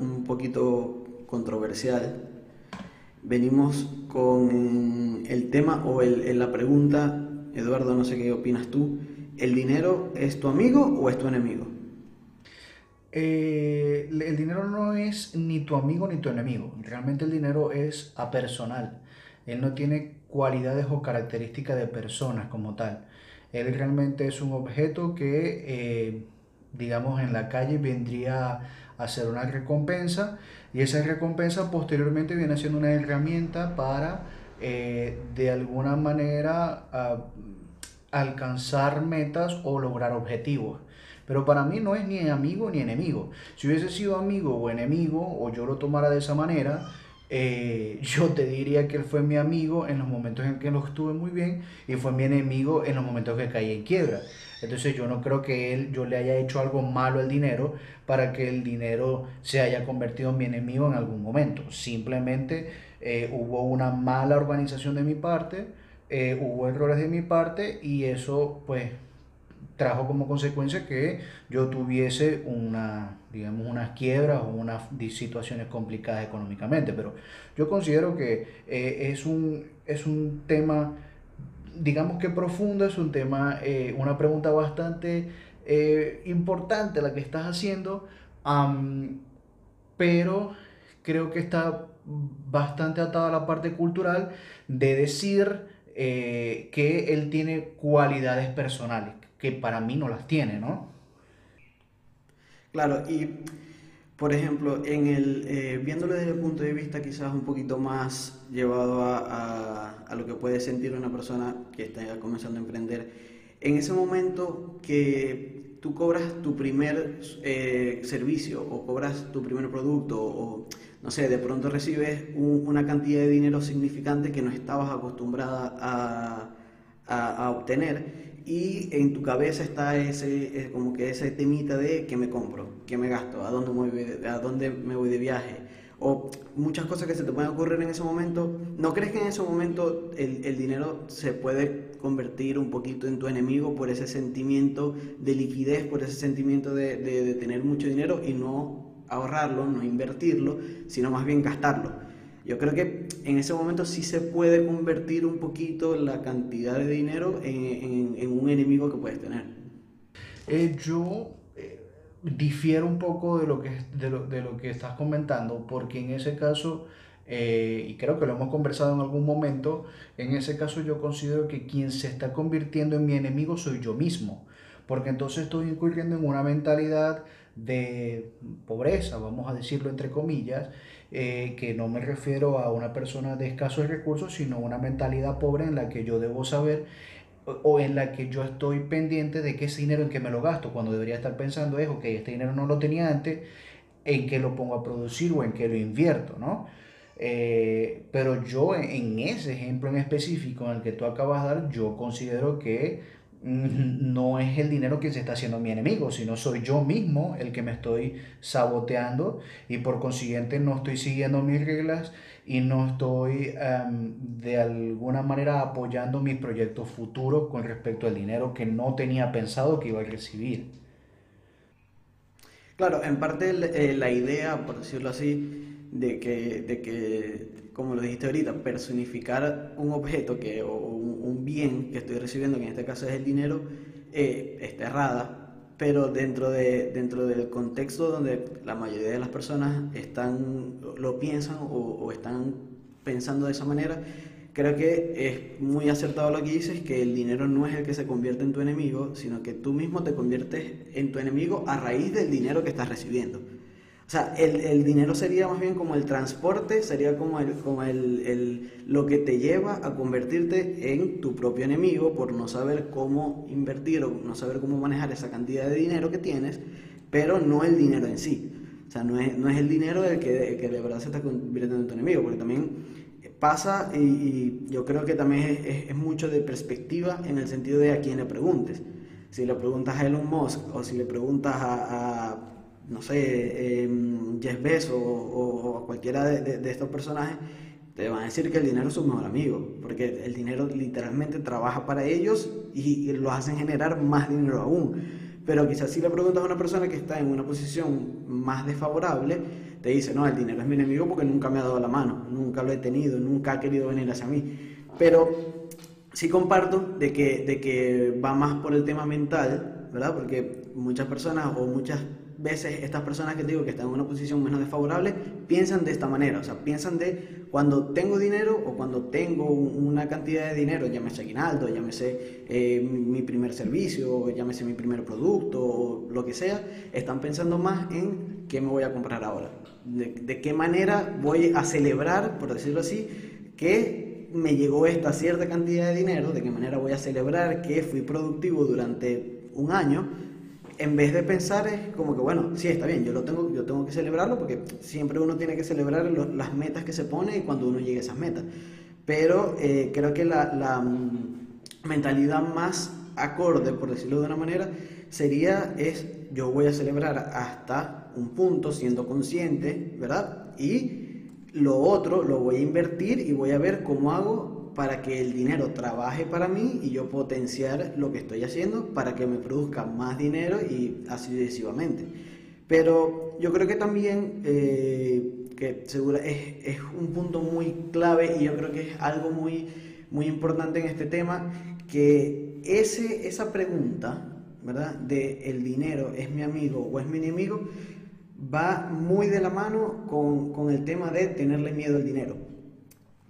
un poquito controversial. Venimos con el tema o el, la pregunta, Eduardo, no sé qué opinas tú, ¿el dinero es tu amigo o es tu enemigo? Eh, el dinero no es ni tu amigo ni tu enemigo. Realmente el dinero es apersonal. Él no tiene cualidades o características de personas como tal. Él realmente es un objeto que, eh, digamos, en la calle vendría a ser una recompensa y esa recompensa posteriormente viene siendo una herramienta para, eh, de alguna manera, alcanzar metas o lograr objetivos. Pero para mí no es ni amigo ni enemigo. Si hubiese sido amigo o enemigo, o yo lo tomara de esa manera, eh, yo te diría que él fue mi amigo en los momentos en que lo estuve muy bien y fue mi enemigo en los momentos que caí en quiebra. Entonces yo no creo que él, yo le haya hecho algo malo al dinero para que el dinero se haya convertido en mi enemigo en algún momento. Simplemente eh, hubo una mala organización de mi parte, eh, hubo errores de mi parte y eso pues trajo como consecuencia que yo tuviese una, digamos, unas quiebras o unas situaciones complicadas económicamente. Pero yo considero que eh, es, un, es un tema, digamos que profundo, es un tema, eh, una pregunta bastante eh, importante la que estás haciendo, pero creo que está bastante atada a la parte cultural de decir que él tiene cualidades personales que para mí no las tiene, ¿no? Claro, y por ejemplo, en el, eh, viéndolo desde el punto de vista quizás un poquito más llevado a, lo que puede sentir una persona que está comenzando a emprender, en ese momento que tú cobras tu primer eh, servicio o cobras tu primer producto o no sé, de pronto recibes una cantidad de dinero significante que no estabas acostumbrada a, a obtener y en tu cabeza está ese, como que ese temita de qué me compro, qué me gasto, a dónde, voy, a dónde me voy de viaje, o muchas cosas que se te pueden ocurrir en ese momento. ¿No crees que en ese momento el, el dinero se puede convertir un poquito en tu enemigo por ese sentimiento de liquidez, por ese sentimiento de, de, tener mucho dinero y no ahorrarlo, no invertirlo, sino más bien gastarlo? Yo creo que en ese momento sí se puede convertir un poquito la cantidad de dinero en, en, un enemigo que puedes tener. Eh, yo difiero un poco de lo, que, de lo, de, lo, que estás comentando, porque en ese caso, eh, y creo que lo hemos conversado en algún momento, en ese caso yo considero que quien se está convirtiendo en mi enemigo soy yo mismo, porque entonces estoy incurriendo en una mentalidad de pobreza, vamos a decirlo entre comillas, eh, que no me refiero a una persona de escasos recursos, sino una mentalidad pobre en la que yo debo saber o en la que yo estoy pendiente de qué es dinero en que me lo gasto, cuando debería estar pensando es, ok, este dinero no lo tenía antes, en qué lo pongo a producir o en qué lo invierto, ¿no? Eh, pero yo en ese ejemplo en específico en el que tú acabas de dar, yo considero que no es el dinero quien se está haciendo mi enemigo, sino soy yo mismo el que me estoy saboteando y por consiguiente no estoy siguiendo mis reglas y no estoy em, de alguna manera apoyando mis proyectos futuros con respecto al dinero que no tenía pensado que iba a recibir. Claro, en parte eh, la idea, por decirlo así, de que, de que como lo dijiste ahorita, personificar un objeto que, o un, bien que estoy recibiendo, que en este caso es el dinero, eh, está errada, pero dentro, de, dentro del contexto donde la mayoría de las personas están, lo piensan o, están pensando de esa manera, creo que es muy acertado lo que dices, que el dinero no es el que se convierte en tu enemigo, sino que tú mismo te conviertes en tu enemigo a raíz del dinero que estás recibiendo. O sea, el, el, dinero sería más bien como el transporte, sería como, el, como el, el, lo que te lleva a convertirte en tu propio enemigo por no saber cómo invertir o no saber cómo manejar esa cantidad de dinero que tienes, pero no el dinero en sí. O sea, no es, no es el dinero el que, que de verdad se está convirtiendo en tu enemigo, porque también pasa y, yo creo que también es, es, mucho de perspectiva en el sentido de a quién le preguntes. Si le preguntas a Elon Musk o si le preguntas a no sé, eh, Jeff Bezos o, a cualquiera de, estos personajes, te van a decir que el dinero es su mejor amigo, porque el dinero literalmente trabaja para ellos y, los hacen generar más dinero aún. Pero quizás si le preguntas a una persona que está en una posición más desfavorable, te dice, no, el dinero es mi enemigo porque nunca me ha dado la mano, nunca lo he tenido, nunca ha querido venir hacia mí. Pero sí comparto de que, de que va más por el tema mental, ¿verdad? Porque muchas personas o muchas veces estas personas que digo que están en una posición menos desfavorable piensan de esta manera, o sea, piensan de cuando tengo dinero o cuando tengo una cantidad de dinero, llámese aguinaldo, llámese eh, mi primer servicio, llámese mi primer producto, o lo que sea, están pensando más en qué me voy a comprar ahora, de, de qué manera voy a celebrar, por decirlo así, que me llegó esta cierta cantidad de dinero, de qué manera voy a celebrar que fui productivo durante un año en vez de pensar es como que, bueno, sí, está bien, yo, lo tengo, yo tengo que celebrarlo porque siempre uno tiene que celebrar las metas que se pone y cuando uno llegue a esas metas. Pero eh, creo que la, la, mm, mentalidad más acorde, por decirlo de una manera, sería, es yo voy a celebrar hasta un punto siendo consciente, ¿verdad? Y lo otro lo voy a invertir y voy a ver cómo hago para que el dinero trabaje para mí y yo potenciar lo que estoy haciendo para que me produzca más dinero y así sucesivamente. Pero yo creo que también, eh, que seguro es, un punto muy clave y yo creo que es algo muy, muy importante en este tema, que ese, esa pregunta, ¿verdad? De el dinero es mi amigo o es mi enemigo, va muy de la mano con, con el tema de tenerle miedo al dinero.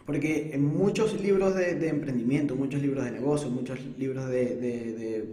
Porque en muchos libros de, emprendimiento, muchos libros de negocio, muchos libros de,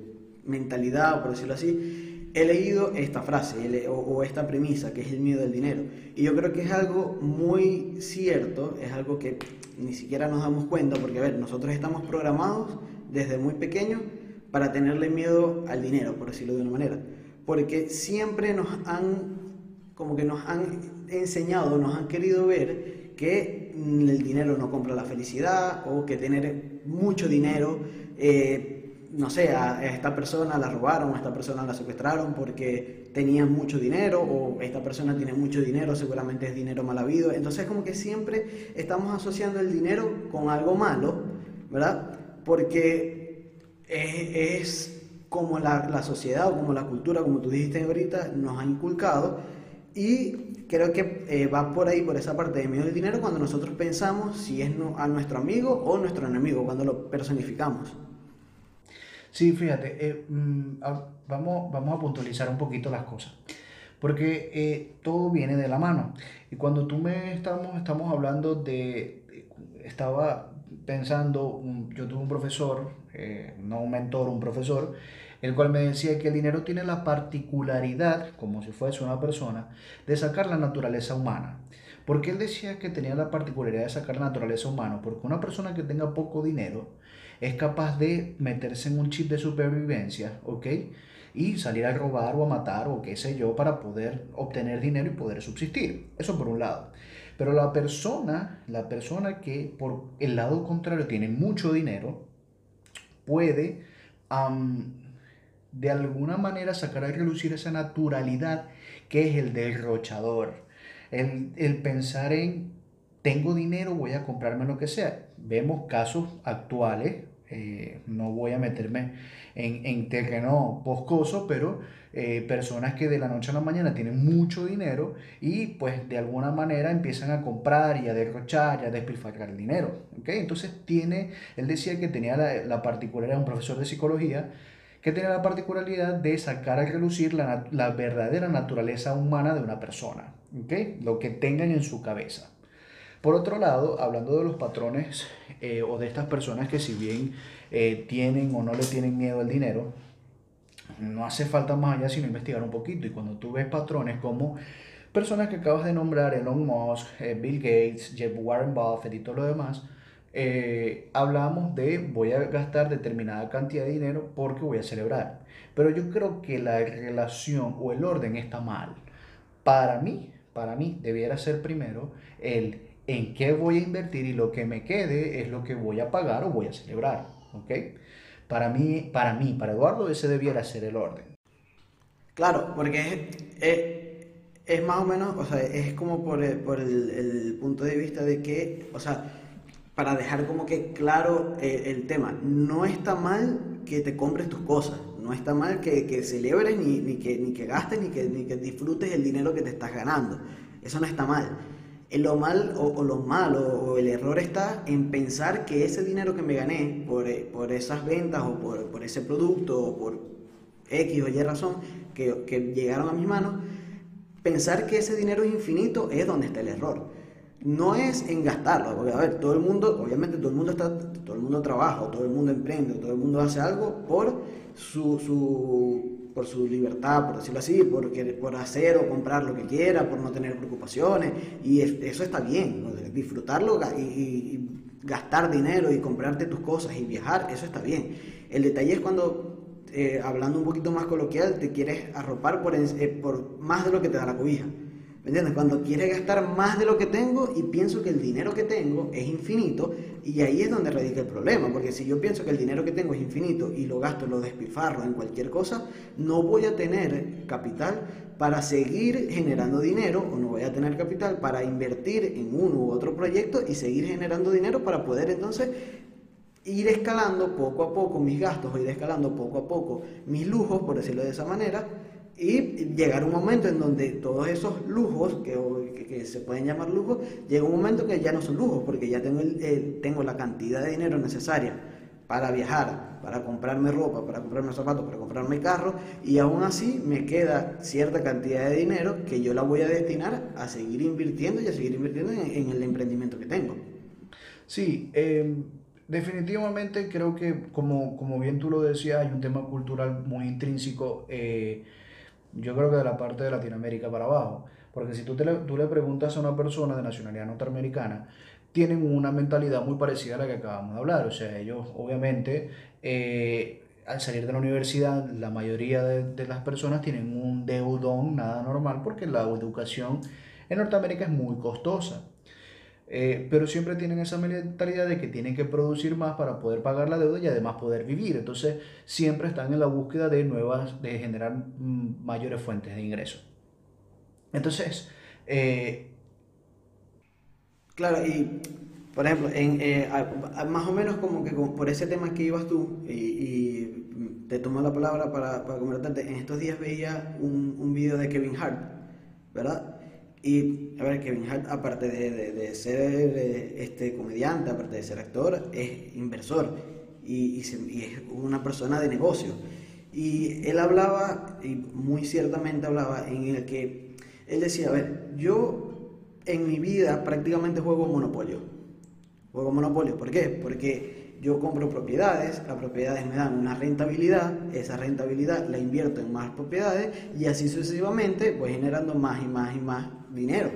mentalidad, por decirlo así, he leído esta frase o, esta premisa, que es el miedo del dinero. Y yo creo que es algo muy cierto, es algo que ni siquiera nos damos cuenta, porque a ver, nosotros estamos programados desde muy pequeños para tenerle miedo al dinero, por decirlo de una manera. Porque siempre nos han, como que nos han enseñado, nos han querido ver que el dinero no compra la felicidad o que tener mucho dinero, eh, no sé, a esta persona la robaron, a esta persona la secuestraron porque tenía mucho dinero o esta persona tiene mucho dinero, seguramente es dinero mal habido. Entonces como que siempre estamos asociando el dinero con algo malo, ¿verdad? Porque es, es como la, la sociedad o como la cultura, como tú dijiste ahorita, nos ha inculcado y creo que eh, va por ahí, por esa parte de miedo del dinero, cuando nosotros pensamos si es a nuestro amigo o nuestro enemigo, cuando lo personificamos. Sí, fíjate, eh, mm, vamos, vamos a puntualizar un poquito las cosas, porque eh, todo viene de la mano. Y cuando tú me estamos, estamos hablando de, estaba pensando, yo tuve un profesor, no un mentor, un profesor, el cual me decía que el dinero tiene la particularidad, como si fuese una persona, de sacar la naturaleza humana. ¿Por qué él decía que tenía la particularidad de sacar la naturaleza humana? Porque una persona que tenga poco dinero es capaz de meterse en un chip de supervivencia, ¿ok? Y salir a robar o a matar o qué sé yo para poder obtener dinero y poder subsistir. Eso por un lado. Pero la persona, la persona que por el lado contrario tiene mucho dinero, puede de alguna manera sacar a relucir esa naturalidad que es el derrochador. El, pensar en, tengo dinero, voy a comprarme lo que sea. Vemos casos actuales, eh, no voy a meterme en, en terreno boscoso, pero eh, personas que de la noche a la mañana tienen mucho dinero y pues de alguna manera empiezan a comprar y a derrochar y a despilfarrar el dinero. ¿okay? Entonces tiene, él decía que tenía la, la particularidad, un profesor de psicología, que tiene la particularidad de sacar a relucir la, verdadera naturaleza humana de una persona, ¿okay? lo que tengan en su cabeza. Por otro lado, hablando de los patrones eh, o de estas personas que si bien eh, tienen o no le tienen miedo al dinero, no hace falta más allá sino investigar un poquito. Y cuando tú ves patrones como personas que acabas de nombrar, Elon Musk, eh, Bill Gates, Jeff Warren Buffett y todo lo demás, eh, hablamos de voy a gastar determinada cantidad de dinero porque voy a celebrar. Pero yo creo que la relación o el orden está mal. Para mí, para mí debiera ser primero el en qué voy a invertir y lo que me quede es lo que voy a pagar o voy a celebrar. ¿Ok? Para mí, para mí, para Eduardo, ese debiera ser el orden. Claro, porque es, es, más o menos, o sea, es como por, por el, el punto de vista de que, o sea, para dejar como que claro eh, el tema, no está mal que te compres tus cosas, No está mal que, que celebres, ni, ni, que, ni que gastes, ni que, ni que disfrutes el dinero que te estás ganando. Eso no está mal. Lo mal o, lo malo o el error está en pensar que ese dinero que me gané por, eh, por esas ventas o por, por, ese producto o por X o Y razón que, que llegaron a mis manos, pensar que ese dinero es infinito es donde está el error no es en gastarlo, porque a ver, todo el mundo, obviamente todo el mundo está, todo el mundo trabaja, todo el mundo emprende, todo el mundo hace algo por su, su por su libertad, por decirlo así, por, por hacer o comprar lo que quiera, por no tener preocupaciones, y eso está bien, disfrutarlo y, gastar dinero y comprarte tus cosas y viajar, eso está bien. El detalle es cuando, eh, hablando un poquito más coloquial, te quieres arropar por, eh, por más de lo que te da la cobija. ¿Me entiendes? Cuando quiere gastar más de lo que tengo y pienso que el dinero que tengo es infinito y ahí es donde radica el problema, porque si yo pienso que el dinero que tengo es infinito y lo gasto, lo despilfarro en cualquier cosa, no voy a tener capital para seguir generando dinero o no voy a tener capital para invertir en uno u otro proyecto y seguir generando dinero para poder entonces ir escalando poco a poco mis gastos o ir escalando poco a poco mis lujos, por decirlo de esa manera, y llegar un momento en donde todos esos lujos, que, que, se pueden llamar lujos, llega un momento que ya no son lujos, porque ya tengo, el, tengo la cantidad de dinero necesaria para viajar, para comprarme ropa, para comprarme zapatos, para comprarme carro, y aún así me queda cierta cantidad de dinero que yo la voy a destinar a seguir invirtiendo y a seguir invirtiendo en, el emprendimiento que tengo. Sí, em, definitivamente creo que, como, como bien tú lo decías, hay un tema cultural muy intrínseco. Eh, yo creo que de la parte de Latinoamérica para abajo. Porque si tú, te le, tú le preguntas a una persona de nacionalidad norteamericana, tienen una mentalidad muy parecida a la que acabamos de hablar. O sea, ellos obviamente eh, al salir de la universidad, la mayoría de, de, las personas tienen un deudón nada normal porque la educación en Norteamérica es muy costosa. Eh, pero siempre tienen esa mentalidad de que tienen que producir más para poder pagar la deuda y además poder vivir. Entonces siempre están en la búsqueda de nuevas, de generar mm, mayores fuentes de ingresos. Entonces, eh, claro, y por ejemplo, en, eh, más o menos como que por ese tema que ibas tú, y, te tomo la palabra para, para comentarte, en estos días veía un, un video de Kevin Hart, ¿verdad? Y, a ver, Kevin Hart, aparte de, de, ser eh, este, comediante, aparte de ser actor, es inversor y, y, es una persona de negocio. Y él hablaba, y muy ciertamente hablaba, en el que él decía, a ver, yo en mi vida prácticamente juego monopolio. Juego monopolio, ¿por qué? Porque yo compro propiedades, las propiedades me dan una rentabilidad, esa rentabilidad la invierto en más propiedades y así sucesivamente voy generando más y más y más dinero.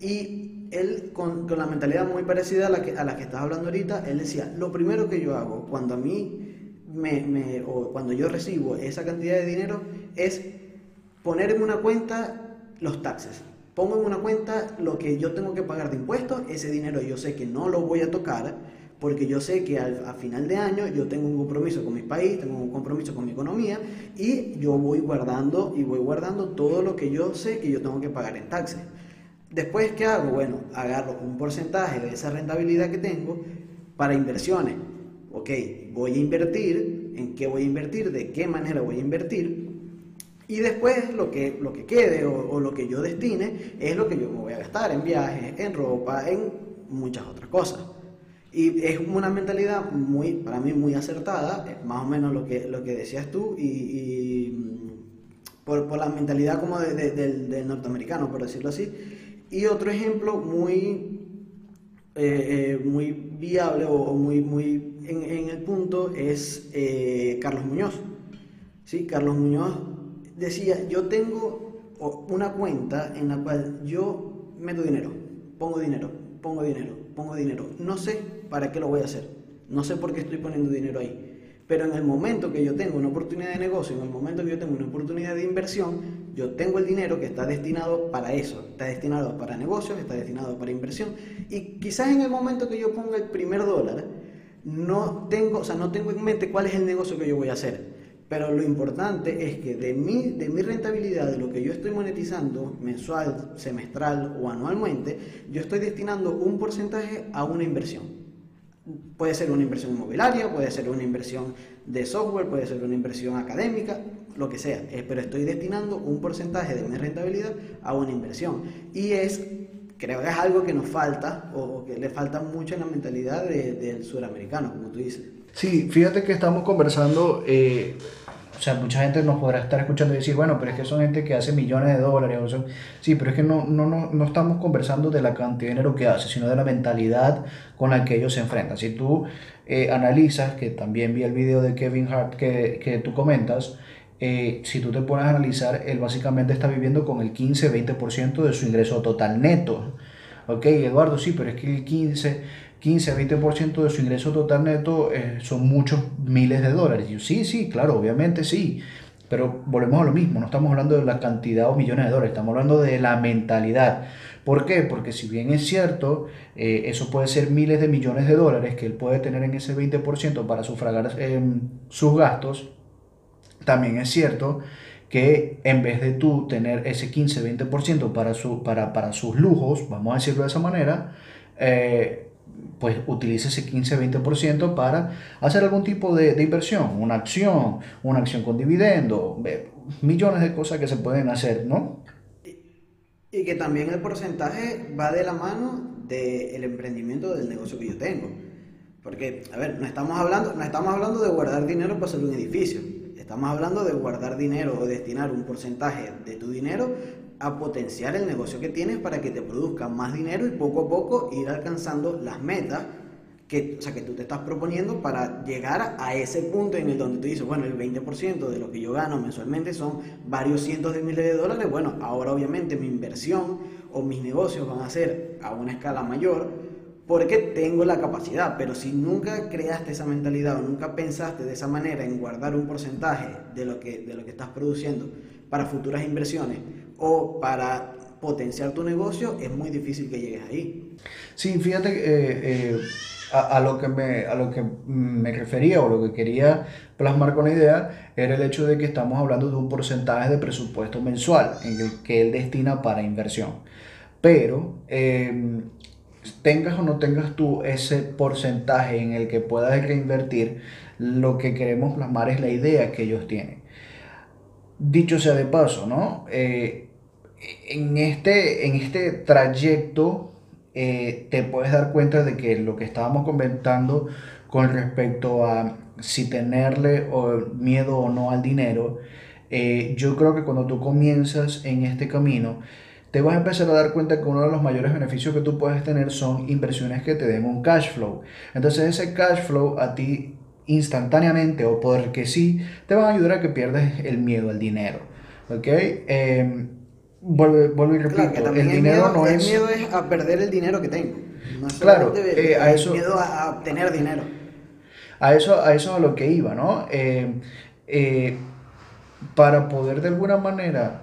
Y él, con, con, la mentalidad muy parecida a la, que, a la que estás hablando ahorita, él decía, lo primero que yo hago cuando a mí, me, me, o cuando yo recibo esa cantidad de dinero, es poner en una cuenta los taxes. Pongo en una cuenta lo que yo tengo que pagar de impuestos, ese dinero yo sé que no lo voy a tocar, porque yo sé que al, a final de año yo tengo un compromiso con mi país, tengo un compromiso con mi economía y yo voy guardando y voy guardando todo lo que yo sé que yo tengo que pagar en taxes. Después, ¿qué hago? Bueno, agarro un porcentaje de esa rentabilidad que tengo para inversiones. Ok, voy a invertir, ¿en qué voy a invertir? ¿De qué manera voy a invertir? Y después lo que, lo que quede o, o lo que yo destine es lo que yo me voy a gastar en viajes, en ropa, en muchas otras cosas. Y es una mentalidad muy, para mí muy acertada, es más o menos lo que, lo que decías tú, y, mm, por, por, la mentalidad como de, del, norteamericano, por decirlo así. Y otro ejemplo muy, eh, eh, muy viable o muy, muy en, en el punto es eh, Carlos Muñoz. ¿Sí? Carlos Muñoz decía, yo tengo una cuenta en la cual yo meto dinero, pongo dinero, pongo dinero, pongo dinero. No sé para qué lo voy a hacer. No sé por qué estoy poniendo dinero ahí. Pero en el momento que yo tengo una oportunidad de negocio, en el momento que yo tengo una oportunidad de inversión, yo tengo el dinero que está destinado para eso. Está destinado para negocios, está destinado para inversión. Y quizás en el momento que yo ponga el primer dólar, no tengo, o sea, no tengo en mente cuál es el negocio que yo voy a hacer. Pero lo importante es que de mi, de mi rentabilidad, de lo que yo estoy monetizando mensual, semestral o anualmente, yo estoy destinando un porcentaje a una inversión. Puede ser una inversión inmobiliaria, puede ser una inversión de software, puede ser una inversión académica, lo que sea, eh, pero estoy destinando un porcentaje de mi rentabilidad a una inversión. Y es, creo que es algo que nos falta o que le falta mucho en la mentalidad del suramericano, como tú dices. Sí, fíjate que estamos conversando, eh, o sea, mucha gente nos podrá estar escuchando y decir, bueno, pero es que son gente que hace millones de dólares. O son... Sí, pero es que no, no, no, no estamos conversando de la cantidad de dinero que hace, sino de la mentalidad con la que ellos se enfrentan. Si tú eh, analizas, que también vi el video de Kevin Hart que, que tú comentas, eh, si tú te pones a analizar, él básicamente está viviendo con el 15-20% de su ingreso total neto. Ok, Eduardo, sí, pero es que el 15, 15-20% de su ingreso total neto eh, son muchos miles de dólares. yo, sí, sí, claro, obviamente sí. Pero volvemos a lo mismo, no estamos hablando de la cantidad o millones de dólares, estamos hablando de la mentalidad. ¿Por qué? Porque si bien es cierto, eh, eso puede ser miles de millones de dólares que él puede tener en ese 20% para sufragar em, sus gastos, también es cierto que en vez de tú tener ese 15-20% para, su, para, para sus lujos, vamos a decirlo de esa manera, eh, pues utilice ese 15-20% para hacer algún tipo de, de, inversión, una acción, una acción con dividendo, millones de cosas que se pueden hacer, ¿no? Y, que también el porcentaje va de la mano del emprendimiento del negocio que yo tengo. Porque, a ver, no estamos hablando, no estamos hablando de guardar dinero para hacer un edificio Estamos hablando de guardar dinero o destinar un porcentaje de tu dinero a potenciar el negocio que tienes para que te produzca más dinero y poco a poco ir alcanzando las metas que, o sea, que tú te estás proponiendo para llegar a ese punto en el donde tú dices, bueno, el 20% de lo que yo gano mensualmente son varios cientos de miles de dólares. Bueno, ahora obviamente mi inversión o mis negocios van a ser a una escala mayor porque tengo la capacidad, pero si nunca creaste esa mentalidad o nunca pensaste de esa manera en guardar un porcentaje de lo que, de lo que estás produciendo para futuras inversiones o para potenciar tu negocio, es muy difícil que llegues ahí. Sí, fíjate eh, eh, a, lo que me, a lo que me refería o lo que quería plasmar con la idea era el hecho de que estamos hablando de un porcentaje de presupuesto mensual en el que él destina para inversión. Pero eh, tengas o no tengas tú ese porcentaje en el que puedas reinvertir, lo que queremos plasmar es la idea que ellos tienen. Dicho sea de paso, ¿no? Eh, en, este, en este trayecto eh, te puedes dar cuenta de que lo que estábamos comentando con respecto a si tenerle miedo o no al dinero, eh, yo creo que cuando tú comienzas en este camino, te vas a empezar a dar cuenta que uno de los mayores beneficios que tú puedes tener son inversiones que te den un cash flow. Entonces ese cash flow a ti instantáneamente o porque sí, te va a ayudar a que pierdas el miedo al dinero. ¿Ok? Eh, vuelvo, y repito, el dinero no es... El miedo es a perder el dinero que tengo. No claro, eh, a eso... Miedo a obtener dinero. A eso, a eso a lo que iba, ¿no? Eh, eh, para poder de alguna manera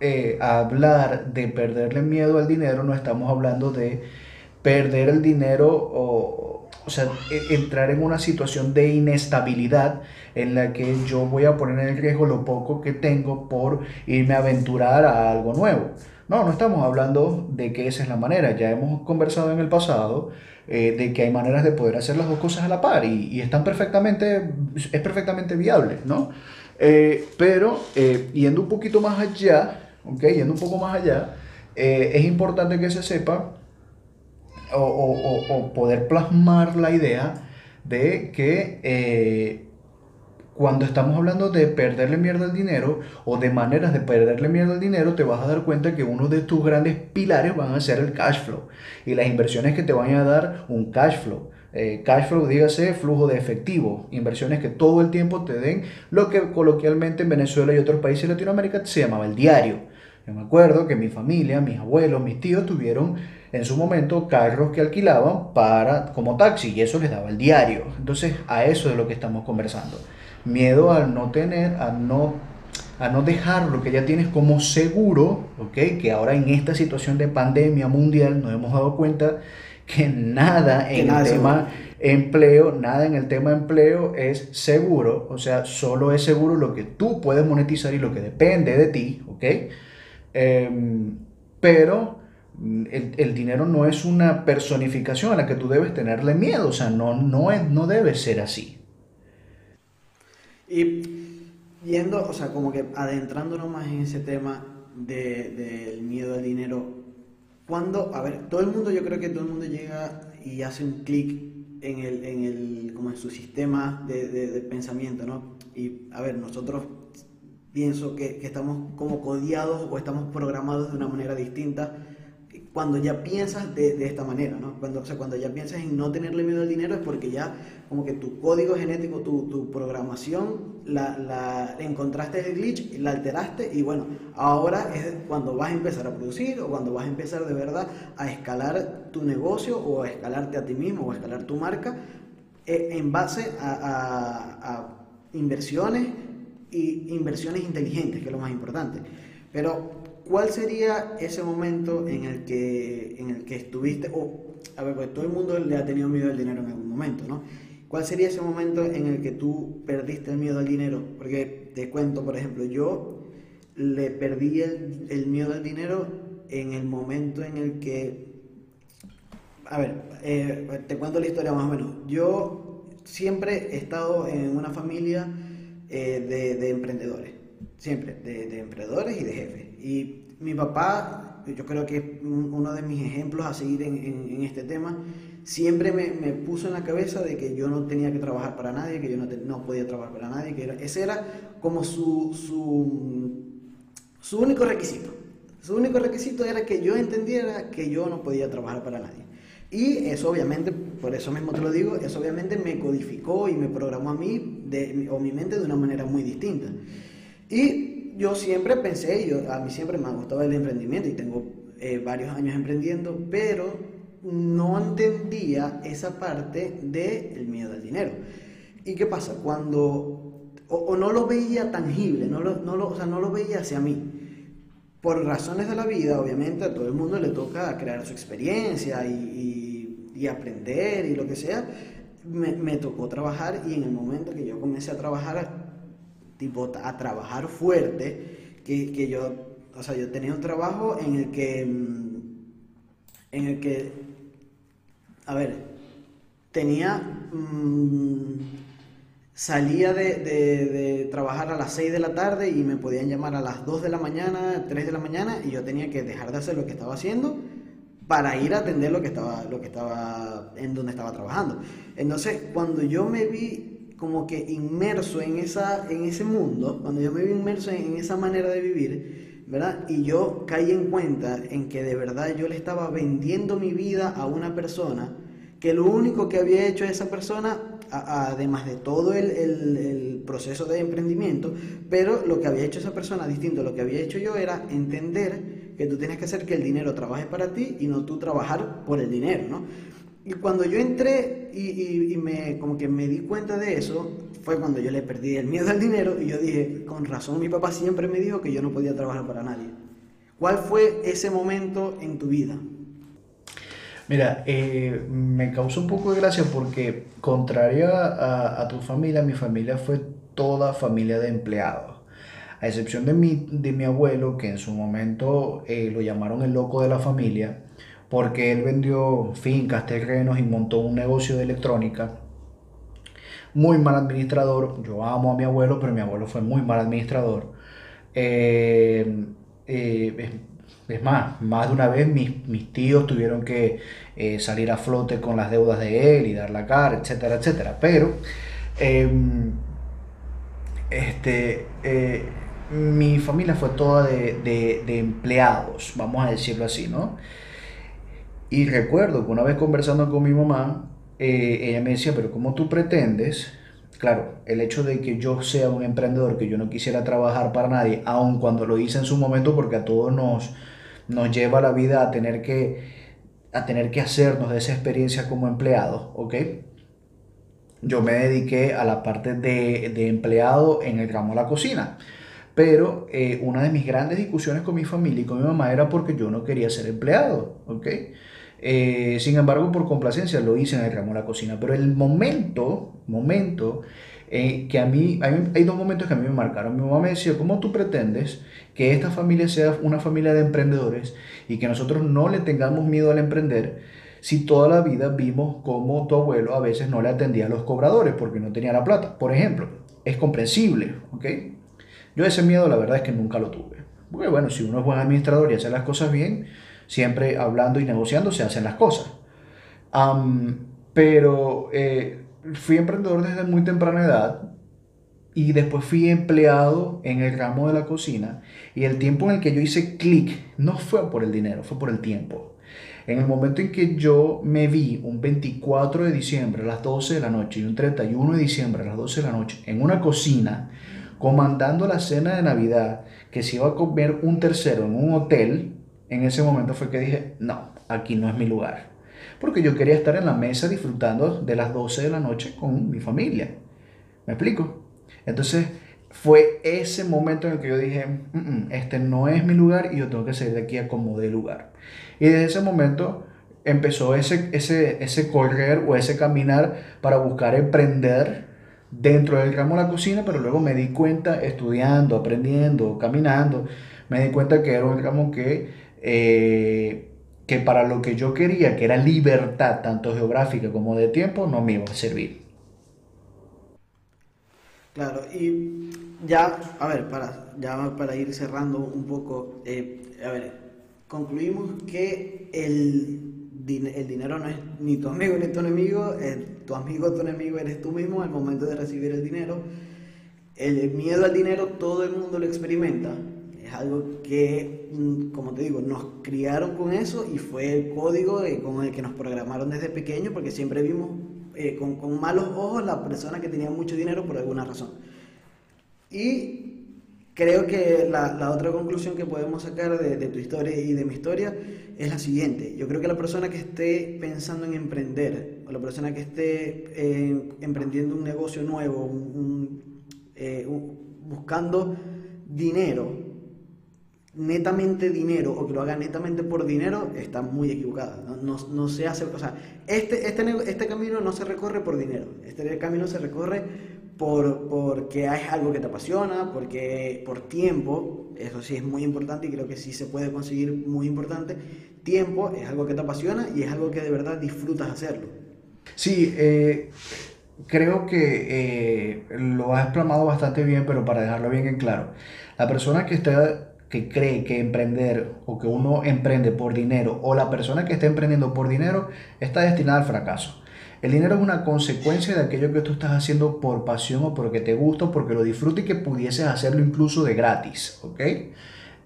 eh, hablar de perderle miedo al dinero, no estamos hablando de perder el dinero o, o sea, e, entrar en una situación de inestabilidad en la que yo voy a poner en riesgo lo poco que tengo por irme a aventurar a algo nuevo. No, no estamos hablando de que esa es la manera. Ya hemos conversado en el pasado eh, de que hay maneras de poder hacer las dos cosas a la par y, y están perfectamente, es perfectamente viable, ¿no? Eh, pero yendo un poquito más allá, ¿okay? yendo un poco más allá, eh, es importante que se sepa o, o, o, poder plasmar la idea de que eh, cuando estamos hablando de perderle mierda al dinero o de maneras de perderle mierda al dinero, te vas a dar cuenta que uno de tus grandes pilares van a ser el cash flow y las inversiones que te van a dar un cash flow. Eh, cash flow, dígase flujo de efectivo, inversiones que todo el tiempo te den lo que coloquialmente en Venezuela y otros países de Latinoamérica se llamaba el diario. Yo me acuerdo que mi familia, mis abuelos, mis tíos tuvieron en su momento carros que alquilaban para como taxi y eso les daba el diario. Entonces, a eso es lo que estamos conversando. Miedo al no tener, a no a no dejar lo que ya tienes como seguro, ¿ok? Que ahora en esta situación de pandemia mundial nos hemos dado cuenta que nada en el tema empleo, nada en el tema empleo es seguro, o sea, solo es seguro lo que tú puedes monetizar y lo que depende de ti, ¿ok? Em, pero el, dinero no es una personificación a la que tú debes tenerle miedo, o sea, no, no, es, no debe ser así. Y yendo, o sea, como que adentrándonos más en ese tema del miedo al dinero, cuando, a ver, todo el mundo, yo creo que todo el mundo llega y hace un clic en el, en el, como en su sistema de, de, pensamiento, ¿no? Y, a ver, nosotros pienso que, que estamos como codiados o estamos programados de una manera distinta cuando ya piensas de, de, esta manera, ¿no? Cuando, o sea, cuando ya piensas en no tenerle miedo al dinero es porque ya como que tu código genético, tu, tu programación, la, la, encontraste el glitch, la alteraste y bueno, ahora es cuando vas a empezar a producir o cuando vas a empezar de verdad a escalar tu negocio o a escalarte a ti mismo o a escalar tu marca eh, en base a, a, a inversiones y inversiones inteligentes, que es lo más importante. Pero ¿Cuál sería ese momento en el que, en el que estuviste, o, a ver, pues todo el mundo le ha tenido miedo al dinero en algún momento, ¿no? ¿Cuál sería ese momento en el que tú perdiste el miedo al dinero? Porque te cuento, por ejemplo, yo le perdí el, el miedo al dinero en el momento en el que, a ver, eh, te cuento la historia más o menos. Yo siempre he estado en una familia eh, de emprendedores siempre, de, emprendedores y de jefes. Y mi papá, yo creo que es uno de mis ejemplos a seguir en, este tema, siempre me, puso en la cabeza de que yo no tenía que trabajar para nadie, que yo no, no podía trabajar para nadie, que ese era como su, su, su único requisito. Su único requisito era que yo entendiera que yo no podía trabajar para nadie. Y eso obviamente, por eso mismo te lo digo, eso obviamente me codificó y me programó a mí de, o mi mente de una manera muy distinta. Y yo siempre pensé, yo, a mí siempre me ha gustado el emprendimiento y tengo eh, varios años emprendiendo, pero no entendía esa parte del miedo al dinero. ¿Y qué pasa? Cuando, o, no lo veía tangible, no lo, no lo, o sea, no lo veía hacia mí. Por razones de la vida, obviamente a todo el mundo le toca crear su experiencia y, y, aprender y lo que sea. Me, me tocó trabajar y en el momento que yo comencé a trabajar tipo a trabajar fuerte, que, que, yo, o sea, yo tenía un trabajo en el que, mm, en el que, a ver, tenía, mm, salía de, de, trabajar a las 6 de la tarde y me podían llamar a las 2 de la mañana, 3 de la mañana y yo tenía que dejar de hacer lo que estaba haciendo para ir a atender lo que estaba, lo que estaba, en donde estaba trabajando. Entonces, cuando yo me vi como que inmerso en, esa, en ese mundo, cuando yo me vi inmerso en, esa manera de vivir, ¿verdad? Y yo caí en cuenta en que de verdad yo le estaba vendiendo mi vida a una persona, que lo único que había hecho esa persona, además de todo el, el, el, proceso de emprendimiento, pero lo que había hecho esa persona distinto a lo que había hecho yo era entender que tú tienes que hacer que el dinero trabaje para ti y no tú trabajar por el dinero, ¿no? Y cuando yo entré y, me, como que me di cuenta de eso, fue cuando yo le perdí el miedo al dinero y yo dije, con razón, mi papá siempre me dijo que yo no podía trabajar para nadie. ¿Cuál fue ese momento en tu vida? Mira, eh, me causó un poco de gracia porque, contrario a, tu familia, mi familia fue toda familia de empleados. A excepción de mi, de mi abuelo, que en su momento eh, lo llamaron el loco de la familia, porque él vendió fincas, terrenos y montó un negocio de electrónica. Muy mal administrador. Yo amo a mi abuelo, pero mi abuelo fue muy mal administrador. Eh, eh, es, más, más de una vez mis, mis tíos tuvieron que eh, salir a flote con las deudas de él y dar la cara, etcétera, etcétera. Pero em, este, mi familia fue toda de, de empleados, vamos a decirlo así, ¿no? Y recuerdo que una vez conversando con mi mamá, eh, ella me decía, pero ¿cómo tú pretendes? Claro, el hecho de que yo sea un emprendedor, que yo no quisiera trabajar para nadie, aun cuando lo hice en su momento, porque a todos nos, nos lleva la vida a tener que, a tener que hacernos de esa experiencia como empleado, ¿ok? Yo me dediqué a la parte de, de empleado en el ramo de la cocina. Pero eh, una de mis grandes discusiones con mi familia y con mi mamá era porque yo no quería ser empleado, ¿ok? Eh, sin embargo, por complacencia lo hice en el ramo de la cocina. Pero el momento, momento eh, que a mí, hay, hay, dos momentos que a mí me marcaron. Mi mamá me decía, ¿cómo tú pretendes que esta familia sea una familia de emprendedores y que nosotros no le tengamos miedo al emprender si toda la vida vimos cómo tu abuelo a veces no le atendía a los cobradores porque no tenía la plata? Por ejemplo, es comprensible, ¿ok? Yo ese miedo la verdad es que nunca lo tuve. Porque bueno, si uno es buen administrador y hace las cosas bien, siempre hablando y negociando se hacen las cosas. pero eh, fui emprendedor desde muy temprana edad y después fui empleado en el ramo de la cocina y el tiempo en el que yo hice clic no fue por el dinero, fue por el tiempo. En el momento en que yo me vi un 24 de diciembre a las 12 de la noche y un 31 de diciembre a las 12 de la noche en una cocina comandando la cena de Navidad que se iba a comer un tercero en un hotel, en ese momento fue que dije, no, aquí no es mi lugar. Porque yo quería estar en la mesa disfrutando de las 12 de la noche con mi familia. ¿Me explico? Entonces fue ese momento en el que yo dije, este no es mi lugar y yo tengo que salir de aquí a como de lugar. Y desde ese momento empezó ese, ese, ese correr o ese caminar para buscar emprender dentro del ramo la cocina, pero luego me di cuenta, estudiando, aprendiendo, caminando, me di cuenta que era un ramo que, eh, que para lo que yo quería, que era libertad, tanto geográfica como de tiempo, no me iba a servir. Claro, y ya, a ver, para, ya para ir cerrando un poco, eh, a ver, concluimos que el el dinero no es ni tu amigo ni tu enemigo, tu amigo tu enemigo eres tú mismo al momento de recibir el dinero. El miedo al dinero todo el mundo lo experimenta. Es algo que, mm, como te digo, nos criaron con eso y fue el código con el que nos programaron desde pequeños porque siempre vimos eh, con, con malos ojos la persona que tenía mucho dinero por alguna razón. Y Creo que la, otra conclusión que podemos sacar de, tu historia y de mi historia es la siguiente. Yo creo que la persona que esté pensando en emprender o la persona que esté eh, emprendiendo un negocio nuevo, eh, buscando dinero, netamente dinero o que lo haga netamente por dinero, está muy equivocada. No, se hace, o sea, este, este, este camino no se recorre por dinero, este camino se recorre por, porque es algo que te apasiona, porque por tiempo, eso sí es muy importante y creo que sí se puede conseguir muy importante, tiempo es algo que te apasiona y es algo que de verdad disfrutas hacerlo. Sí, eh, creo que eh, lo has explamado bastante bien, pero para dejarlo bien en claro, la persona que está que cree que emprender o que uno emprende por dinero o la persona que está emprendiendo por dinero está destinada al fracaso. El dinero es una consecuencia de aquello que tú estás haciendo por pasión o porque te gusta o porque lo disfrutas y que pudieses hacerlo incluso de gratis, ¿ok?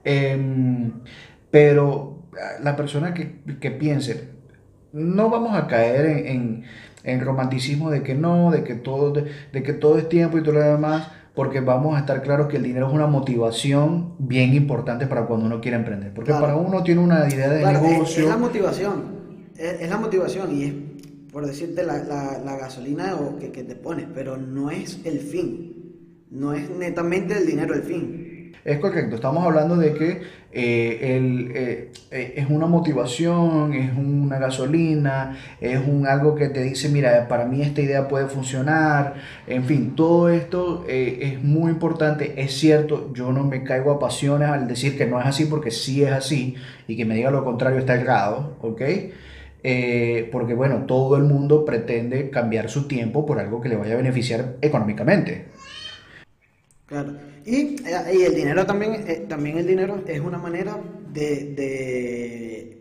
Em, pero ah, la persona que, piense, no vamos a caer en, en, romanticismo de que no, de que, todo, de, que todo es tiempo y todo lo demás, porque vamos a estar claros que el dinero es una motivación bien importante para cuando uno quiere emprender. Porque para uno tiene una idea de negocio. Es, la motivación, es, la motivación y es por decirte, la, la, gasolina o que, que, te pones, pero no es el fin, no es netamente el dinero el fin. Es correcto, estamos hablando de que eh, el, eh, eh, es una motivación, es una gasolina, es un algo que te dice, mira, para mí esta idea puede funcionar, en fin, todo esto es muy importante, es cierto, yo no me caigo a pasiones al decir que no es así, porque sí es así, y que me diga lo contrario está errado, ¿ok? Porque bueno, todo el mundo pretende cambiar su tiempo por algo que le vaya a beneficiar económicamente. Claro. Y, eh, el dinero también, eh, también el dinero es una manera de,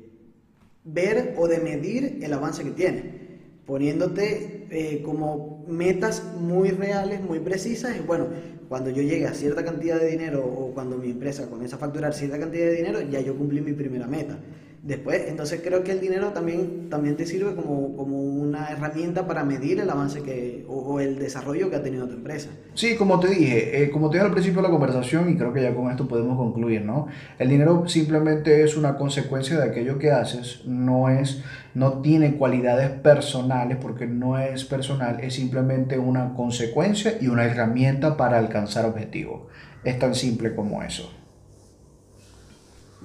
ver o de medir el avance que tienes, poniéndote como metas muy reales, muy precisas, y bueno, cuando yo llegue a cierta cantidad de dinero o cuando mi empresa comienza a facturar cierta cantidad de dinero, ya yo cumplí mi primera meta después. Entonces creo que el dinero también, también te sirve como, como una herramienta para medir el avance que, o, el desarrollo que ha tenido tu empresa. Sí, como te dije, eh, como te dije al principio de la conversación, y creo que ya con esto podemos concluir, ¿no? El dinero simplemente es una consecuencia de aquello que haces, no es, no tiene cualidades personales porque no es personal, es simplemente una consecuencia y una herramienta para alcanzar objetivos. Es tan simple como eso.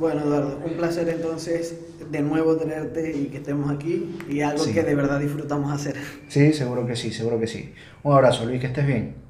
Bueno, Eduardo, un placer entonces de nuevo tenerte y que estemos aquí y algo que de verdad disfrutamos hacer. Sí, seguro que sí, seguro que sí. Un abrazo, Luis, que estés bien.